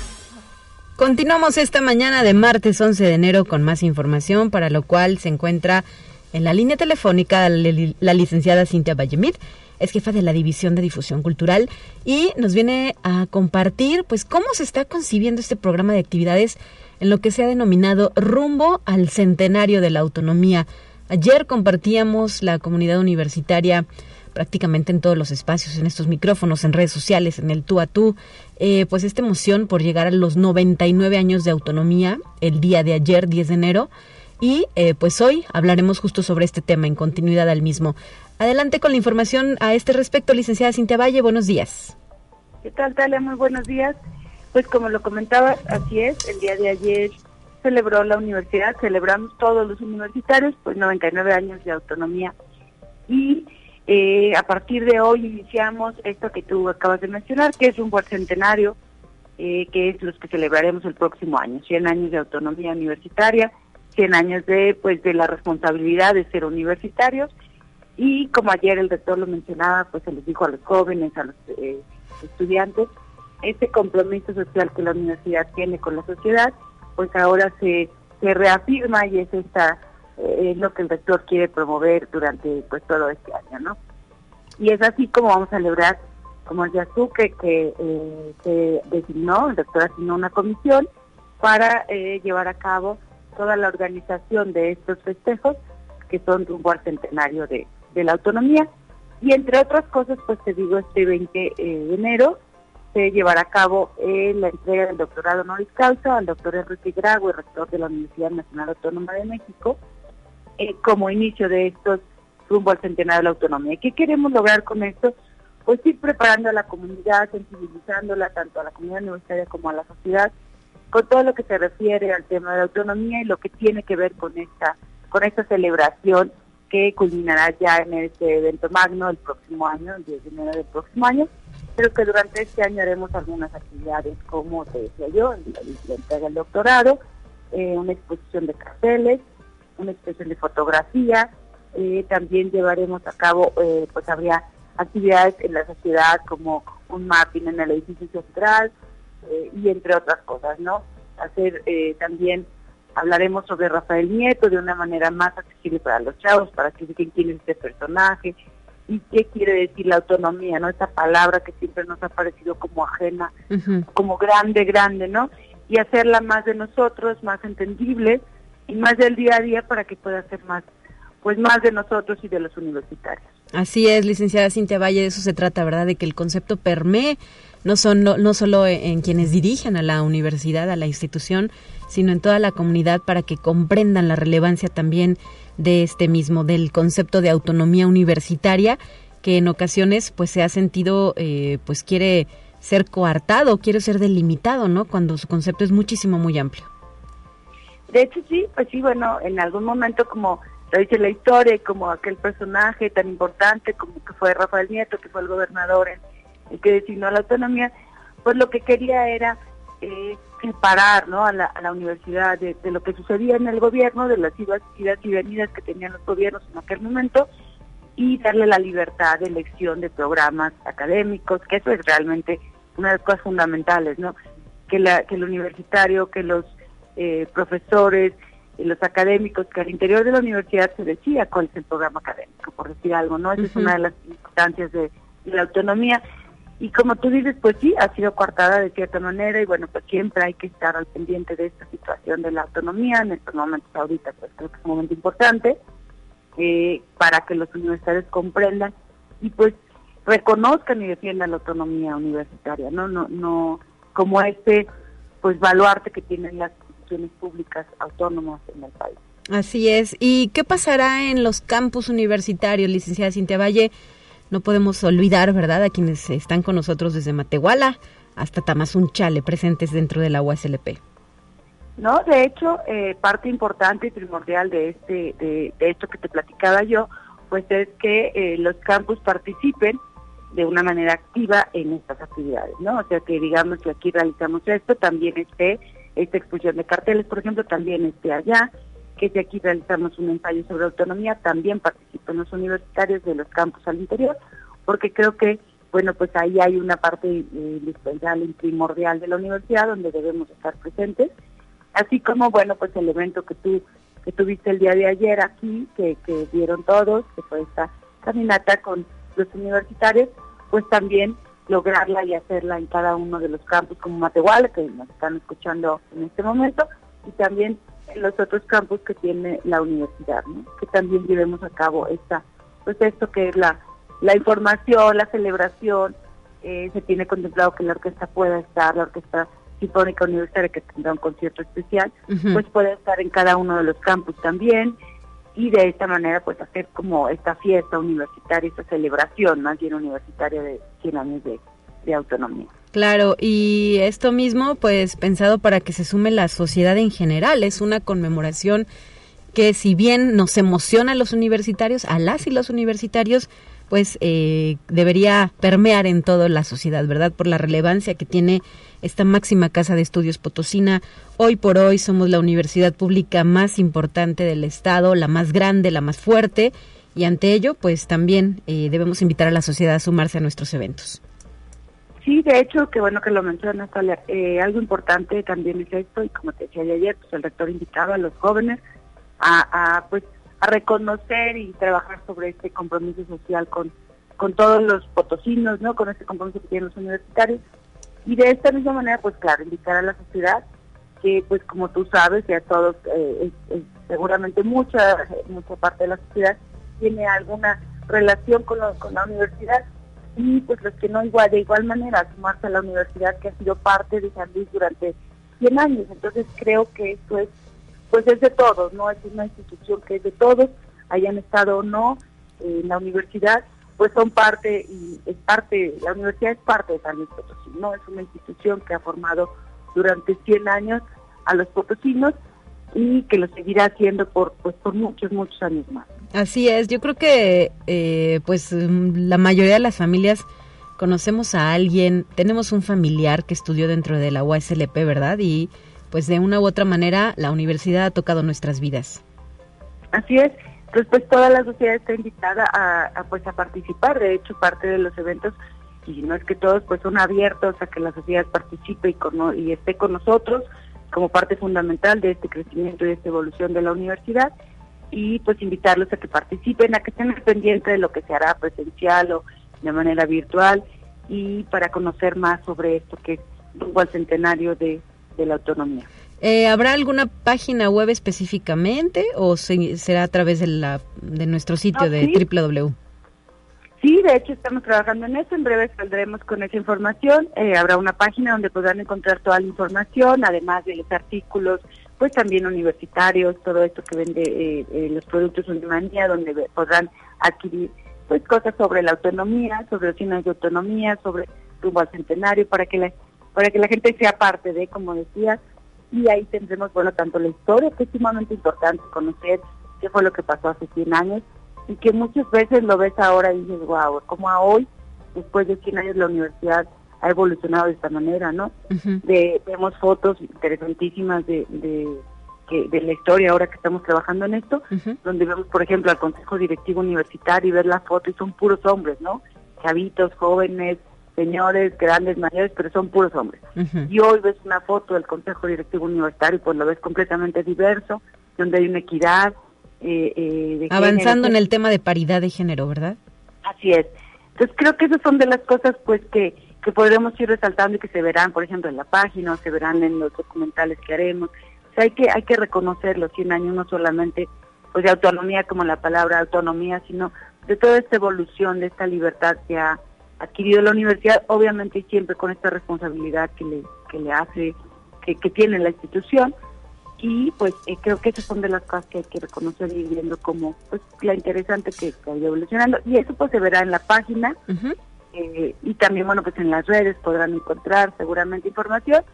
Continuamos esta mañana de martes 11 de enero con más información, para lo cual se encuentra en la línea telefónica la licenciada Cintia Vallemit, es jefa de la División de Difusión Cultural y nos viene a compartir pues cómo se está concibiendo este programa de actividades en lo que se ha denominado rumbo al centenario de la autonomía. Ayer compartíamos la comunidad universitaria prácticamente en todos los espacios, en estos micrófonos, en redes sociales, en el tú a tú, eh, pues esta emoción por llegar a los 99 años de autonomía el día de ayer, 10 de enero, y eh, pues hoy hablaremos justo sobre este tema en continuidad al mismo. Adelante con la información a este respecto, licenciada Cintia Valle, buenos días. ¿Qué tal, Talia? Muy buenos días. Pues como lo comentaba, así es, el día de ayer celebró la universidad, celebramos todos los universitarios, pues 99 años de autonomía. Y eh, a partir de hoy iniciamos esto que tú acabas de mencionar, que es un buen centenario, eh, que es los que celebraremos el próximo año, 100 años de autonomía universitaria, 100 años de pues de la responsabilidad de ser universitarios y como ayer el rector lo mencionaba, pues se les dijo a los jóvenes, a los eh, estudiantes, este compromiso social que la universidad tiene con la sociedad, pues ahora se, se reafirma y es esta eh, es lo que el rector quiere promover durante pues todo este año, ¿no? Y es así como vamos a celebrar, como el tú, que, que eh, se designó, el rector asignó una comisión para eh, llevar a cabo toda la organización de estos festejos que son rumbo al centenario de, de la autonomía. Y entre otras cosas, pues te digo, este 20 de enero se llevará a cabo la entrega del doctorado honoris causa al doctor Enrique Grago, rector de la Universidad Nacional Autónoma de México, eh, como inicio de estos rumbo al centenario de la autonomía. ¿Qué queremos lograr con esto? Pues ir preparando a la comunidad, sensibilizándola tanto a la comunidad universitaria como a la sociedad, con todo lo que se refiere al tema de la autonomía y lo que tiene que ver con esta, con esta celebración que culminará ya en este evento magno el próximo año, el 10 de enero del próximo año, pero que durante este año haremos algunas actividades, como te decía yo, la, entrega del doctorado, eh, una exposición de carteles, una exposición de fotografía, eh, también llevaremos a cabo, eh, pues habría actividades en la sociedad como un mapping en el edificio central y entre otras cosas, ¿no? Hacer también, hablaremos sobre Rafael Nieto de una manera más accesible para los chavos, para que sepan quién es este personaje y qué quiere decir la autonomía, ¿no? Esta palabra que siempre nos ha parecido como ajena, como grande, grande, ¿no? Y hacerla más de nosotros, más entendible y más del día a día para que pueda ser más, pues más de nosotros y de los universitarios. Así es, licenciada Cintia Valle, de eso se trata, ¿verdad? De que el concepto permee no, son, no, no solo en quienes dirigen a la universidad, a la institución, sino en toda la comunidad para que comprendan la relevancia también de este mismo, del concepto de autonomía universitaria, que en ocasiones pues se ha sentido, eh, pues quiere ser coartado, quiere ser delimitado, ¿no? Cuando su concepto es muchísimo, muy amplio. De hecho, sí, pues sí, bueno, en algún momento como lo dice la historia, como aquel personaje tan importante como que fue Rafael Nieto, que fue el gobernador el que designó la autonomía, pues lo que quería era eh, separar ¿no? a, la, a la universidad de, lo que sucedía en el gobierno, de las idas, y venidas que tenían los gobiernos en aquel momento, y darle la libertad de elección de programas académicos, que eso es realmente una de las cosas fundamentales, ¿no? Que, la, que el universitario, que los eh, profesores, los académicos, que al interior de la universidad se decía cuál es el programa académico, por decir algo, ¿no? Esa es una de las importancias de, la autonomía. Y como tú dices, pues sí, ha sido coartada de cierta manera y bueno, pues siempre hay que estar al pendiente de esta situación de la autonomía. En estos momentos ahorita pues creo que es un momento importante eh, para que los universitarios comprendan y pues reconozcan y defiendan la autonomía universitaria, ¿no? No, no como este pues baluarte que tienen las públicas autónomas en el país. Así es. ¿Y qué pasará en los campus universitarios, licenciada Cintia Valle? No podemos olvidar, ¿verdad?, a quienes están con nosotros desde Matehuala hasta Tamazunchale, presentes dentro de la USLP. No, de hecho, eh, parte importante y primordial de este, de, esto que te platicaba yo, pues es que eh, los campus participen de una manera activa en estas actividades, ¿no? O sea que digamos que aquí realizamos esto, también esté esta expulsión de carteles, por ejemplo, también esté allá, que si aquí realizamos un ensayo sobre autonomía, también participan los universitarios de los campos al interior, porque creo que, bueno, pues ahí hay una parte eh, indispensable y primordial de la universidad donde debemos estar presentes, así como, bueno, pues el evento que tú que tuviste el día de ayer aquí, que, que vieron todos, que fue esta caminata con los universitarios, pues también lograrla y hacerla en cada uno de los campos como Matehuala, que nos están escuchando en este momento, y también los otros campos que tiene la universidad, que también llevemos a cabo esta, pues esto que es la, la información, la celebración, eh, se tiene contemplado que la orquesta pueda estar, la orquesta sinfónica universitaria que tendrá un concierto especial, pues puede estar en cada uno de los campos también, y de esta manera pues hacer como esta fiesta universitaria, esta celebración más bien universitaria de 100 años de, de autonomía. Claro, y esto mismo pues pensado para que se sume la sociedad en general, es una conmemoración que si bien nos emociona a los universitarios, a las y los universitarios, pues eh, debería permear en toda la sociedad, ¿verdad? Por la relevancia que tiene esta máxima casa de estudios potosina. Hoy por hoy somos la universidad pública más importante del estado, la más grande, la más fuerte, y ante ello, pues también eh, debemos invitar a la sociedad a sumarse a nuestros eventos. Sí, de hecho, qué bueno que lo mencionas, eh, algo importante también es esto, y como te decía ayer, pues el rector invitaba a los jóvenes a, pues a reconocer y trabajar sobre este compromiso social con, con todos los potosinos, ¿no? Con este compromiso que tienen los universitarios. Y de esta misma manera, pues claro, invitar a la sociedad, que pues como tú sabes, ya todos, eh, seguramente mucha, mucha parte de la sociedad tiene alguna relación con la universidad y pues los que no igual de igual manera sumarse a la universidad que ha sido parte de San Luis durante 100 años. Entonces creo que esto es pues es de todos, no es una institución que es de todos, hayan estado o no en la universidad, pues son parte, y es parte, la universidad es parte de San Luis Potosí, no es una institución que ha formado durante 100 años a los potosinos y que lo seguirá haciendo por, pues, por muchos, muchos años más. Así es, yo creo que eh, pues la mayoría de las familias conocemos a alguien, tenemos un familiar que estudió dentro de la USLP, ¿verdad? Y pues de una u otra manera la universidad ha tocado nuestras vidas. Así es, Entonces, pues toda la sociedad está invitada a, pues a participar. De hecho, parte de los eventos, y no es que todos pues son abiertos a que la sociedad participe y, y esté con nosotros como parte fundamental de este crecimiento y de esta evolución de la universidad y pues invitarlos a que participen, a que estén pendientes de lo que se hará presencial o de manera virtual y para conocer más sobre esto que es rumbo al centenario de, de la autonomía. Eh, ¿Habrá alguna página web específicamente o será a través de, la, de nuestro sitio de www? Sí, de hecho estamos trabajando en eso. En breve saldremos con esa información. Eh, habrá una página donde podrán encontrar toda la información, además de los artículos, pues también universitarios, todo esto que vende eh, los productos Unimanía, donde podrán adquirir pues cosas sobre la autonomía, sobre los signos de autonomía, sobre rumbo al centenario, para que la, para que la gente sea parte de, como decías, y ahí tendremos, bueno, tanto la historia, que es sumamente importante conocer qué fue lo que pasó hace 100 años, y que muchas veces lo ves ahora y dices, wow, como a hoy, después de 100 años la universidad ha evolucionado de esta manera, ¿no? de, vemos fotos interesantísimas de, de, de, la historia ahora que estamos trabajando en esto, donde vemos, por ejemplo, al Consejo Directivo Universitario y ver la foto y son puros hombres, ¿no? Chavitos, jóvenes, señores, grandes, mayores, pero son puros hombres. Y hoy ves una foto del Consejo Directivo Universitario y pues lo ves completamente diverso, donde hay una equidad. Eh, eh, Avanzando en el tema de paridad de género, ¿verdad? Así es. Entonces creo que esas son de las cosas pues que, que podremos ir resaltando y que se verán, por ejemplo, en la página o se verán en los documentales que haremos. O sea, hay que, hay que reconocer los 100 años no solamente pues de autonomía como la palabra autonomía, sino de toda esta evolución, de esta libertad que ha adquirido la universidad, obviamente siempre con esta responsabilidad que le, que le hace, que, que tiene la institución, y pues eh, creo que esas son de las cosas que hay que reconocer y viendo como pues la interesante que, está evolucionando, y eso pues se verá en la página, eh, y también bueno pues en las redes podrán encontrar seguramente información,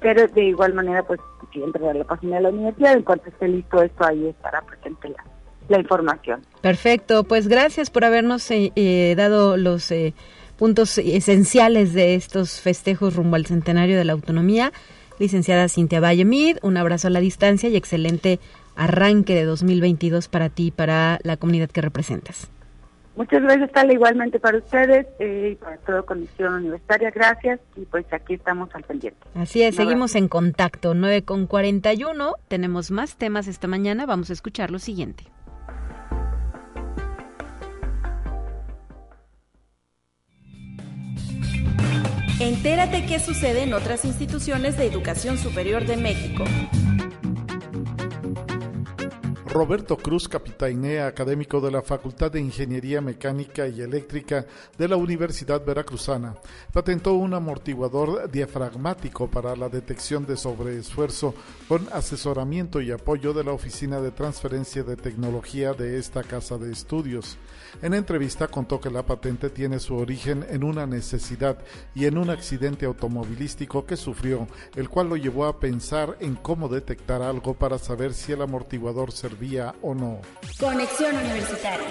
pero de igual manera pues si entran a la página de la universidad, en cuanto esté listo esto ahí estará presente la, la información. Perfecto, pues gracias por habernos eh, dado los puntos esenciales de estos festejos rumbo al centenario de la autonomía. Licenciada Cintia Vallemid, un abrazo a la distancia y excelente arranque de 2022 para ti y para la comunidad que representas. Muchas gracias, Tala, igualmente para ustedes eh, y para toda Comisión Universitaria. Gracias y pues aquí estamos al pendiente. Así es, seguimos en contacto. 9 con 41. Tenemos más temas esta mañana. Vamos a escuchar lo siguiente. Entérate qué sucede en otras instituciones de educación superior de México. Roberto Cruz Capitainea, académico de la Facultad de Ingeniería Mecánica y Eléctrica de la Universidad Veracruzana, patentó un amortiguador diafragmático para la detección de sobreesfuerzo con asesoramiento y apoyo de la Oficina de Transferencia de Tecnología de esta casa de estudios. En entrevista contó que la patente tiene su origen en una necesidad y en un accidente automovilístico que sufrió, el cual lo llevó a pensar en cómo detectar algo para saber si el amortiguador servía o no. Conexión Universitaria.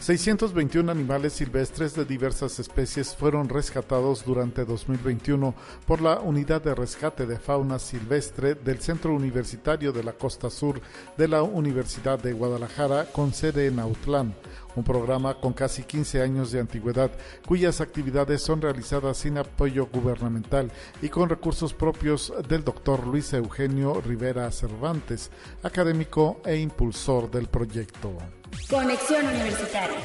621 animales silvestres de diversas especies fueron rescatados durante 2021 por la Unidad de Rescate de Fauna Silvestre del Centro Universitario de la Costa Sur de la Universidad de Guadalajara con sede en Autlán un programa con casi 15 años de antigüedad, cuyas actividades son realizadas sin apoyo gubernamental y con recursos propios del doctor Luis Eugenio Rivera Cervantes, académico e impulsor del proyecto. Conexión Universitaria.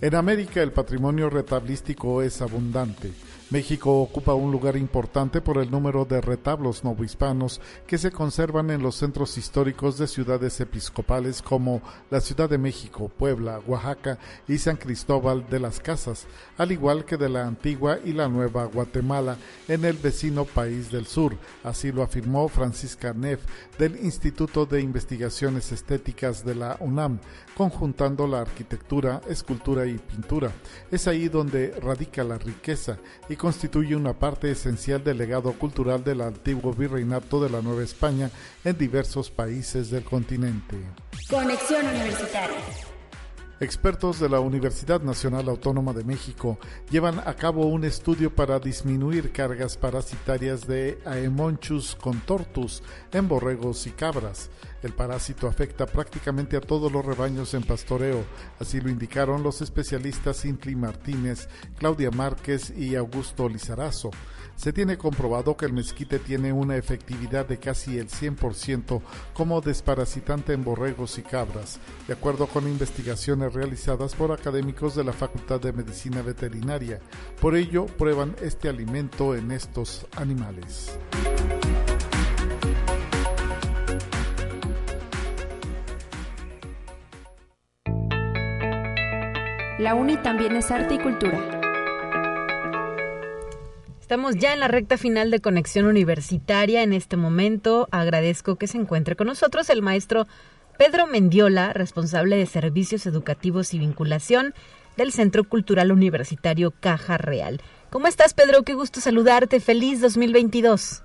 En América el patrimonio retablístico es abundante. México ocupa un lugar importante por el número de retablos novohispanos que se conservan en los centros históricos de ciudades episcopales como la Ciudad de México, Puebla, Oaxaca y San Cristóbal de las Casas, al igual que de la antigua y la nueva Guatemala en el vecino país del sur. Así lo afirmó Francisca Neff del Instituto de Investigaciones Estéticas de la UNAM, conjuntando la arquitectura, escultura y pintura. Es ahí donde radica la riqueza y constituye una parte esencial del legado cultural del antiguo virreinato de la Nueva España en diversos países del continente. Conexión Universitaria. Expertos de la Universidad Nacional Autónoma de México llevan a cabo un estudio para disminuir cargas parasitarias de Aemonchus contortus en borregos y cabras. El parásito afecta prácticamente a todos los rebaños en pastoreo, así lo indicaron los especialistas Intli Martínez, Claudia Márquez y Augusto Lizarazo. Se tiene comprobado que el mezquite tiene una efectividad de casi el 100% como desparasitante en borregos y cabras, de acuerdo con investigaciones realizadas por académicos de la Facultad de Medicina Veterinaria. Por ello, prueban este alimento en estos animales. La UNI también es arte y cultura. Estamos ya en la recta final de Conexión Universitaria. En este momento agradezco que se encuentre con nosotros el maestro Pedro Mendiola, responsable de Servicios Educativos y Vinculación del Centro Cultural Universitario Caja Real. ¿Cómo estás, Pedro? Qué gusto saludarte. Feliz 2022.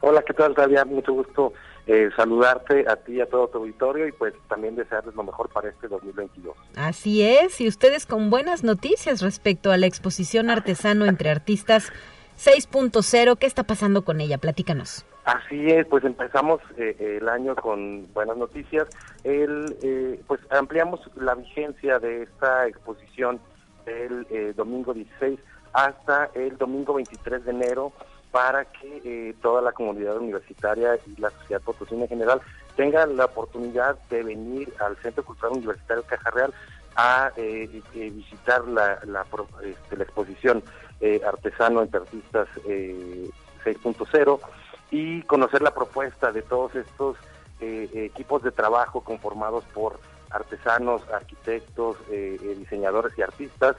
Hola, ¿qué tal, Talia? Mucho gusto eh, saludarte a ti y a todo tu auditorio y pues también desearles lo mejor para este 2022. Así es, y ustedes con buenas noticias respecto a la exposición artesano entre artistas 6.0. ¿Qué está pasando con ella? Platícanos. Así es, pues empezamos eh, el año con buenas noticias. El, eh, pues ampliamos la vigencia de esta exposición el eh, domingo 16 hasta el domingo 23 de enero para que toda la comunidad universitaria y la sociedad potosina en general tengan la oportunidad de venir al Centro Cultural Universitario Caja Real a visitar la, la, este, exposición eh, artesano entre artistas 6.0 y conocer la propuesta de todos estos eh, equipos de trabajo conformados por artesanos, arquitectos, eh, diseñadores y artistas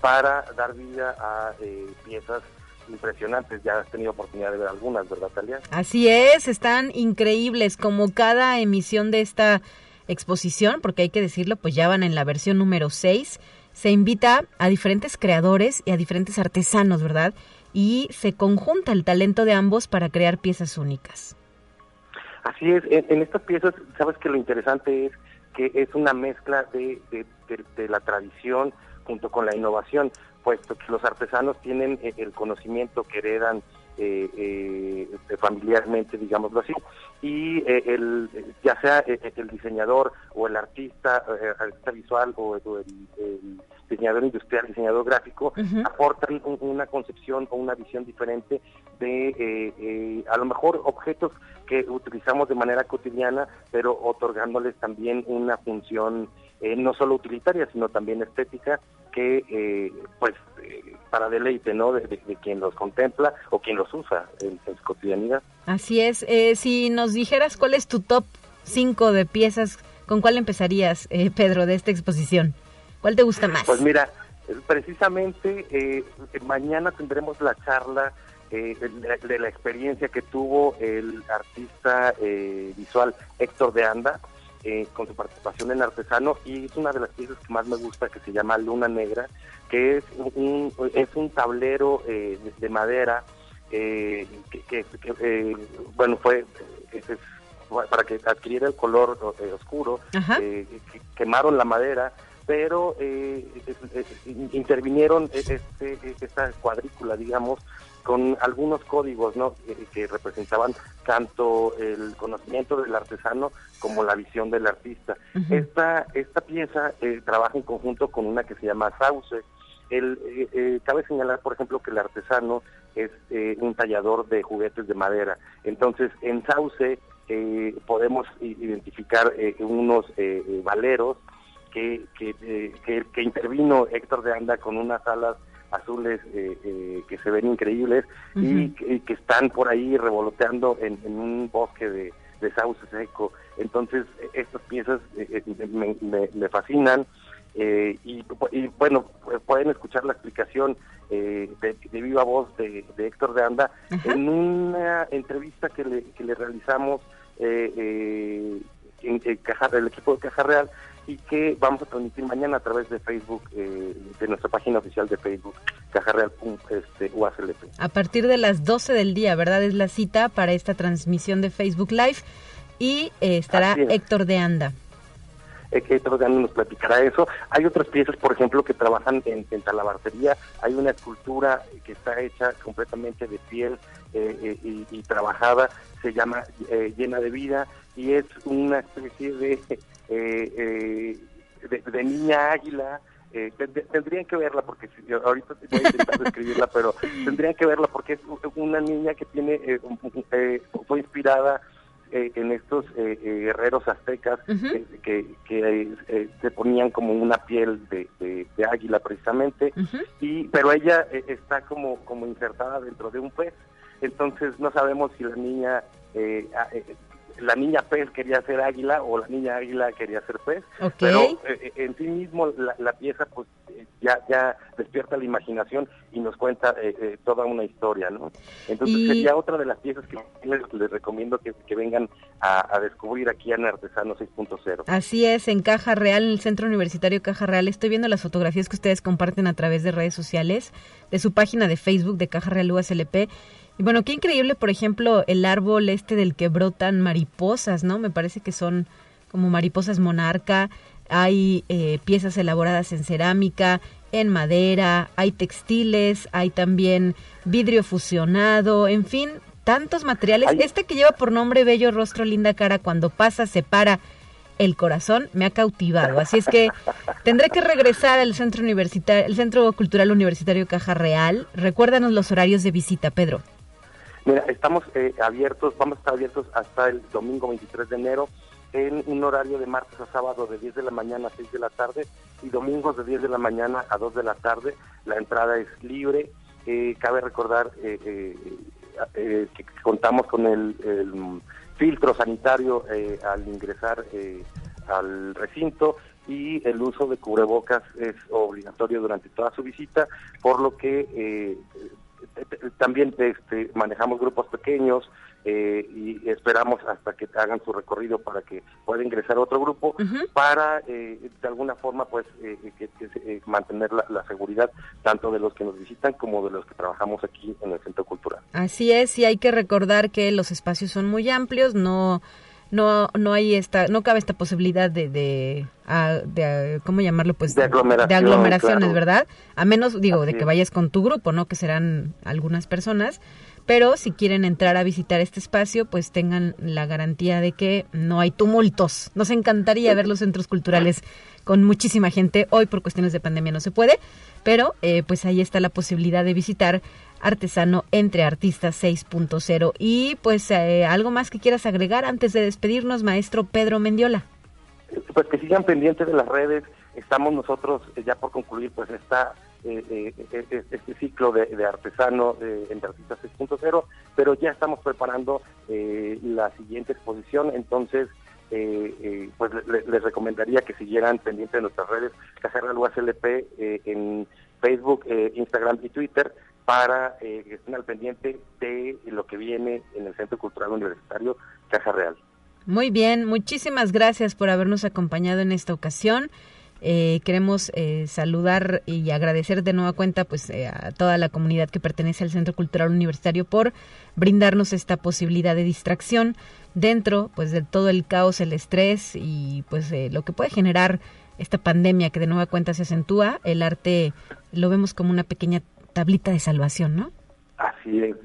para dar vida a piezas impresionantes. Ya has tenido oportunidad de ver algunas, ¿verdad, Talia? Así es, están increíbles como cada emisión de esta exposición, porque hay que decirlo, pues ya van en la versión número 6 se invita a diferentes creadores y a diferentes artesanos, ¿verdad? Y se conjunta el talento de ambos para crear piezas únicas. Así es, en, estas piezas, sabes que lo interesante es que es una mezcla de, de, la tradición junto con la innovación, puesto que los artesanos tienen eh, el conocimiento que heredan eh, eh, familiarmente, digámoslo así, y eh, el, ya sea el diseñador o el artista, artista visual o, el, diseñador industrial, diseñador gráfico, aportan una concepción o una visión diferente de a lo mejor objetos que utilizamos de manera cotidiana, pero otorgándoles también una función no solo utilitaria, sino también estética que eh, pues eh, para deleite no de, quien los contempla o quien los usa en, su cotidianidad. Así es. Eh, si nos dijeras cuál es tu top 5 de piezas con cuál empezarías Pedro de esta exposición cuál te gusta más pues mira precisamente mañana tendremos la charla de, de, la experiencia que tuvo el artista visual Héctor de Anda eh, con su participación en Artesano y es una de las piezas que más me gusta que se llama Luna Negra, que es un, es un tablero eh, de, madera eh, que, bueno, fue para que adquiriera el color oscuro, quemaron la madera pero intervinieron este, esta cuadrícula, digamos, con algunos códigos ¿no? que, representaban tanto el conocimiento del artesano como la visión del artista. esta, esta pieza eh, trabaja en conjunto con una que se llama Sauce. El, eh, eh, cabe señalar, por ejemplo, que el artesano es un tallador de juguetes de madera. Entonces, en Sauce podemos identificar unos valeros que, que, que intervino Héctor de Anda con unas alas azules eh, eh, que se ven increíbles y, que, están por ahí revoloteando en, un bosque de, sauce seco. Entonces, estas piezas eh, me, fascinan. y, bueno, pueden escuchar la explicación de, viva voz de, Héctor de Anda en una entrevista que le, que le realizamos en, el equipo de Caja Real y que vamos a transmitir mañana a través de Facebook, eh, de nuestra página oficial de Facebook, Caja Real este, A partir de las 12 del día, ¿verdad? Es la cita para esta transmisión de Facebook Live y eh, estará Héctor de Anda. eh, que Trogan nos platicará eso. Hay otras piezas, por ejemplo, que trabajan en, en talabartería. Hay una escultura que está hecha completamente de piel eh, y, y, trabajada, se llama Llena de Vida y es una especie de, de, de niña águila eh, tendrían que verla porque ahorita voy a (laughs) intentar describirla, pero tendrían que verla porque es una niña que tiene eh, eh, fue inspirada en estos guerreros aztecas que, que se ponían como una piel de, de, águila precisamente y pero ella está como como insertada dentro de un pez. Entonces no sabemos si la niña la niña pez quería ser águila o la niña águila quería ser pez, pero eh, eh, en sí mismo la, pieza pues eh, ya ya despierta la imaginación y nos cuenta toda una historia, ¿no? Entonces sería otra de las piezas que les, recomiendo que, vengan a, descubrir aquí en Artesano 6.0. Así es, en Caja Real, en el Centro Universitario Caja Real, estoy viendo las fotografías que ustedes comparten a través de redes sociales, de su página de Facebook de Caja Real USLP y bueno, qué increíble, por ejemplo, el árbol este del que brotan mariposas, ¿no? Me parece que son como mariposas monarca. Hay eh, piezas elaboradas en cerámica, en madera, hay textiles, hay también vidrio fusionado, en fin, tantos materiales. Este que lleva por nombre Bello Rostro, Linda Cara, cuando pasa, se para el corazón, me ha cautivado. Así es que (laughs) tendré que regresar al centro universitario, el Centro Cultural Universitario Caja Real. Recuérdanos los horarios de visita, Pedro. Mira, estamos eh, abiertos, vamos a estar abiertos hasta el domingo 23 de enero en un horario de martes a sábado de 10 de la mañana a 6 de la tarde y domingos de 10 de la mañana a 2 de la tarde. La entrada es libre. Eh, cabe recordar eh, que contamos con el, el filtro sanitario al ingresar al recinto y el uso de cubrebocas es obligatorio durante toda su visita, por lo que también este, manejamos grupos pequeños eh, y esperamos hasta que hagan su recorrido para que pueda ingresar otro grupo para eh, de alguna forma pues eh, que, mantener la, seguridad tanto de los que nos visitan como de los que trabajamos aquí en el centro cultural. Así es y hay que recordar que los espacios son muy amplios, no no no hay esta no cabe esta posibilidad de de, de cómo llamarlo pues de, aglomeraciones verdad a menos digo de que vayas con tu grupo no que serán algunas personas. Pero si quieren entrar a visitar este espacio pues tengan la garantía de que no hay tumultos. Nos encantaría ver los centros culturales con muchísima gente. Hoy por cuestiones de pandemia no se puede. Pero eh, pues ahí está la posibilidad de visitar Artesano entre Artistas 6.0. Y pues eh, algo más que quieras agregar antes de despedirnos, maestro Pedro Mendiola. Pues que sigan pendientes de las redes. Estamos nosotros eh, ya por concluir pues está eh, este ciclo de, artesano entre Artistas 6.0, pero ya estamos preparando la siguiente exposición, entonces pues les recomendaría que siguieran pendientes de nuestras redes, Cacerra USLP en Facebook, Instagram y Twitter para eh, que estén al pendiente de lo que viene en el Centro Cultural Universitario Caja Real. Muy bien, muchísimas gracias por habernos acompañado en esta ocasión. Eh, queremos eh, saludar y agradecer de nueva cuenta pues a toda la comunidad que pertenece al Centro Cultural Universitario por brindarnos esta posibilidad de distracción dentro pues de todo el caos, el estrés y pues lo que puede generar esta pandemia que de nueva cuenta se acentúa. El arte lo vemos como una pequeña tablita de salvación, ¿no? Así es,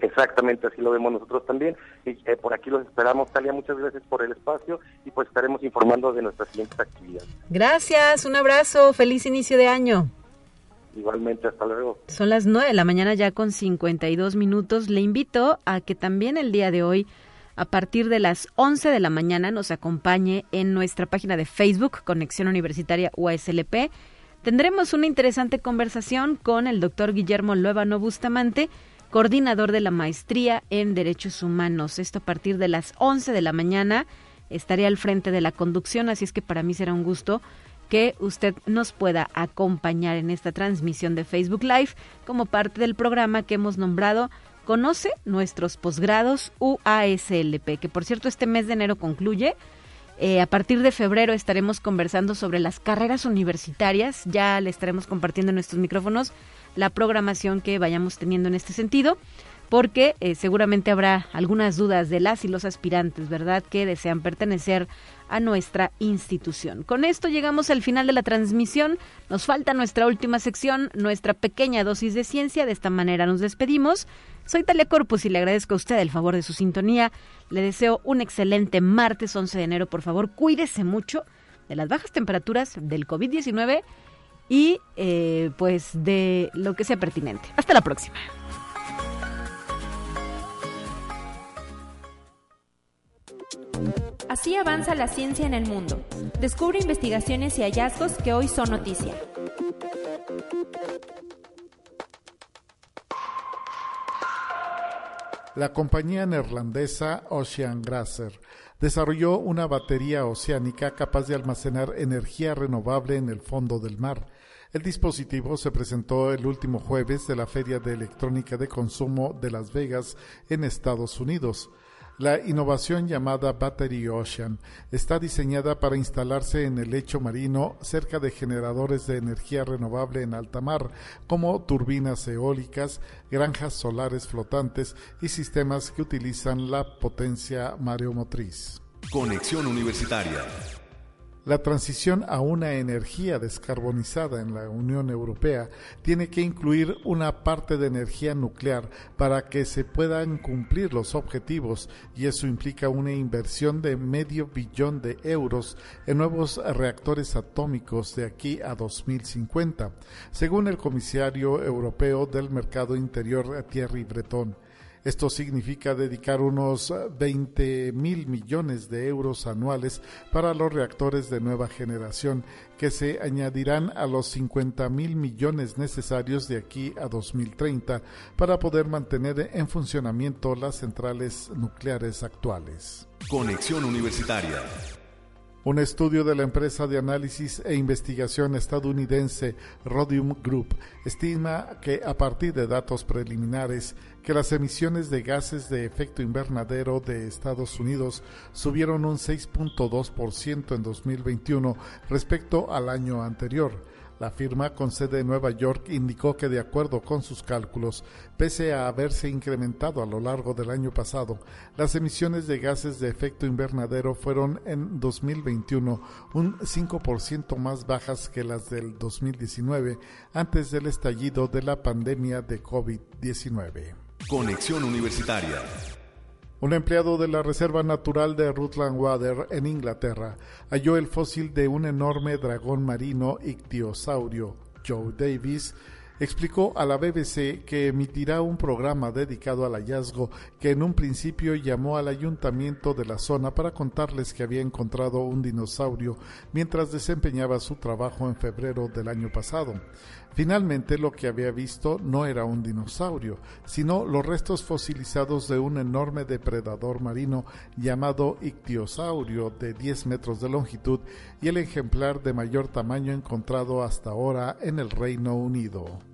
exactamente así lo vemos nosotros también. Y eh, por aquí los esperamos. Talia, muchas gracias por el espacio y pues estaremos informando de nuestras siguientes actividades. Gracias, un abrazo, feliz inicio de año. Igualmente, hasta luego. Son las 9 de la mañana ya con 52 minutos. Le invito a que también el día de hoy, a partir de las 11 de la mañana, nos acompañe en nuestra página de Facebook, Conexión Universitaria UASLP Tendremos una interesante conversación con el doctor Guillermo Luevano Bustamante, coordinador de la maestría en Derechos Humanos. Esto a partir de las 11 de la mañana. Estaré al frente de la conducción, así es que para mí será un gusto que usted nos pueda acompañar en esta transmisión de Facebook Live como parte del programa que hemos nombrado Conoce nuestros posgrados UASLP, que por cierto este mes de enero concluye. Eh, a partir de febrero estaremos conversando sobre las carreras universitarias. Ya le estaremos compartiendo en nuestros micrófonos la programación que vayamos teniendo en este sentido. porque eh, seguramente habrá algunas dudas de las y los aspirantes, ¿verdad?, que desean pertenecer a nuestra institución. Con esto llegamos al final de la transmisión. Nos falta nuestra última sección, nuestra pequeña dosis de ciencia. De esta manera nos despedimos. Soy Talia Corpus y le agradezco a usted el favor de su sintonía. Le deseo un excelente martes 11 de enero. Por favor, cuídese mucho de las bajas temperaturas del COVID-19 y eh, pues de lo que sea pertinente. Hasta la próxima. Así avanza la ciencia en el mundo. Descubre investigaciones y hallazgos que hoy son noticia. La compañía neerlandesa Ocean Grasser desarrolló una batería oceánica capaz de almacenar energía renovable en el fondo del mar. El dispositivo se presentó el último jueves de la Feria de Electrónica de Consumo de Las Vegas en Estados Unidos. La innovación llamada Battery Ocean está diseñada para instalarse en el lecho marino cerca de generadores de energía renovable en alta mar, como turbinas eólicas, granjas solares flotantes y sistemas que utilizan la potencia mareomotriz. Conexión Universitaria la transición a una energía descarbonizada en la Unión Europea tiene que incluir una parte de energía nuclear para que se puedan cumplir los objetivos y eso implica una inversión de medio billón de euros en nuevos reactores atómicos de aquí a 2050, según el comisario europeo del mercado interior Thierry Breton. Esto significa dedicar unos 20 mil millones de euros anuales para los reactores de nueva generación, que se añadirán a los 50 mil millones necesarios de aquí a 2030 para poder mantener en funcionamiento las centrales nucleares actuales. Conexión Universitaria. Un estudio de la empresa de análisis e investigación estadounidense Rhodium Group estima que a partir de datos preliminares que las emisiones de gases de efecto invernadero de Estados Unidos subieron un 6.2% en 2021 respecto al año anterior la firma con sede en Nueva York indicó que de acuerdo con sus cálculos, pese a haberse incrementado a lo largo del año pasado, las emisiones de gases de efecto invernadero fueron en 2021 un 5% más bajas que las del 2019 antes del estallido de la pandemia de COVID-19. Conexión Universitaria un empleado de la Reserva Natural de Rutland Water en Inglaterra halló el fósil de un enorme dragón marino ictiosaurio. Joe Davis explicó a la BBC que emitirá un programa dedicado al hallazgo que en un principio llamó al ayuntamiento de la zona para contarles que había encontrado un dinosaurio mientras desempeñaba su trabajo en febrero del año pasado. Finalmente lo que había visto no era un dinosaurio, sino los restos fosilizados de un enorme depredador marino llamado ictiosaurio de 10 metros de longitud y el ejemplar de mayor tamaño encontrado hasta ahora en el Reino Unido.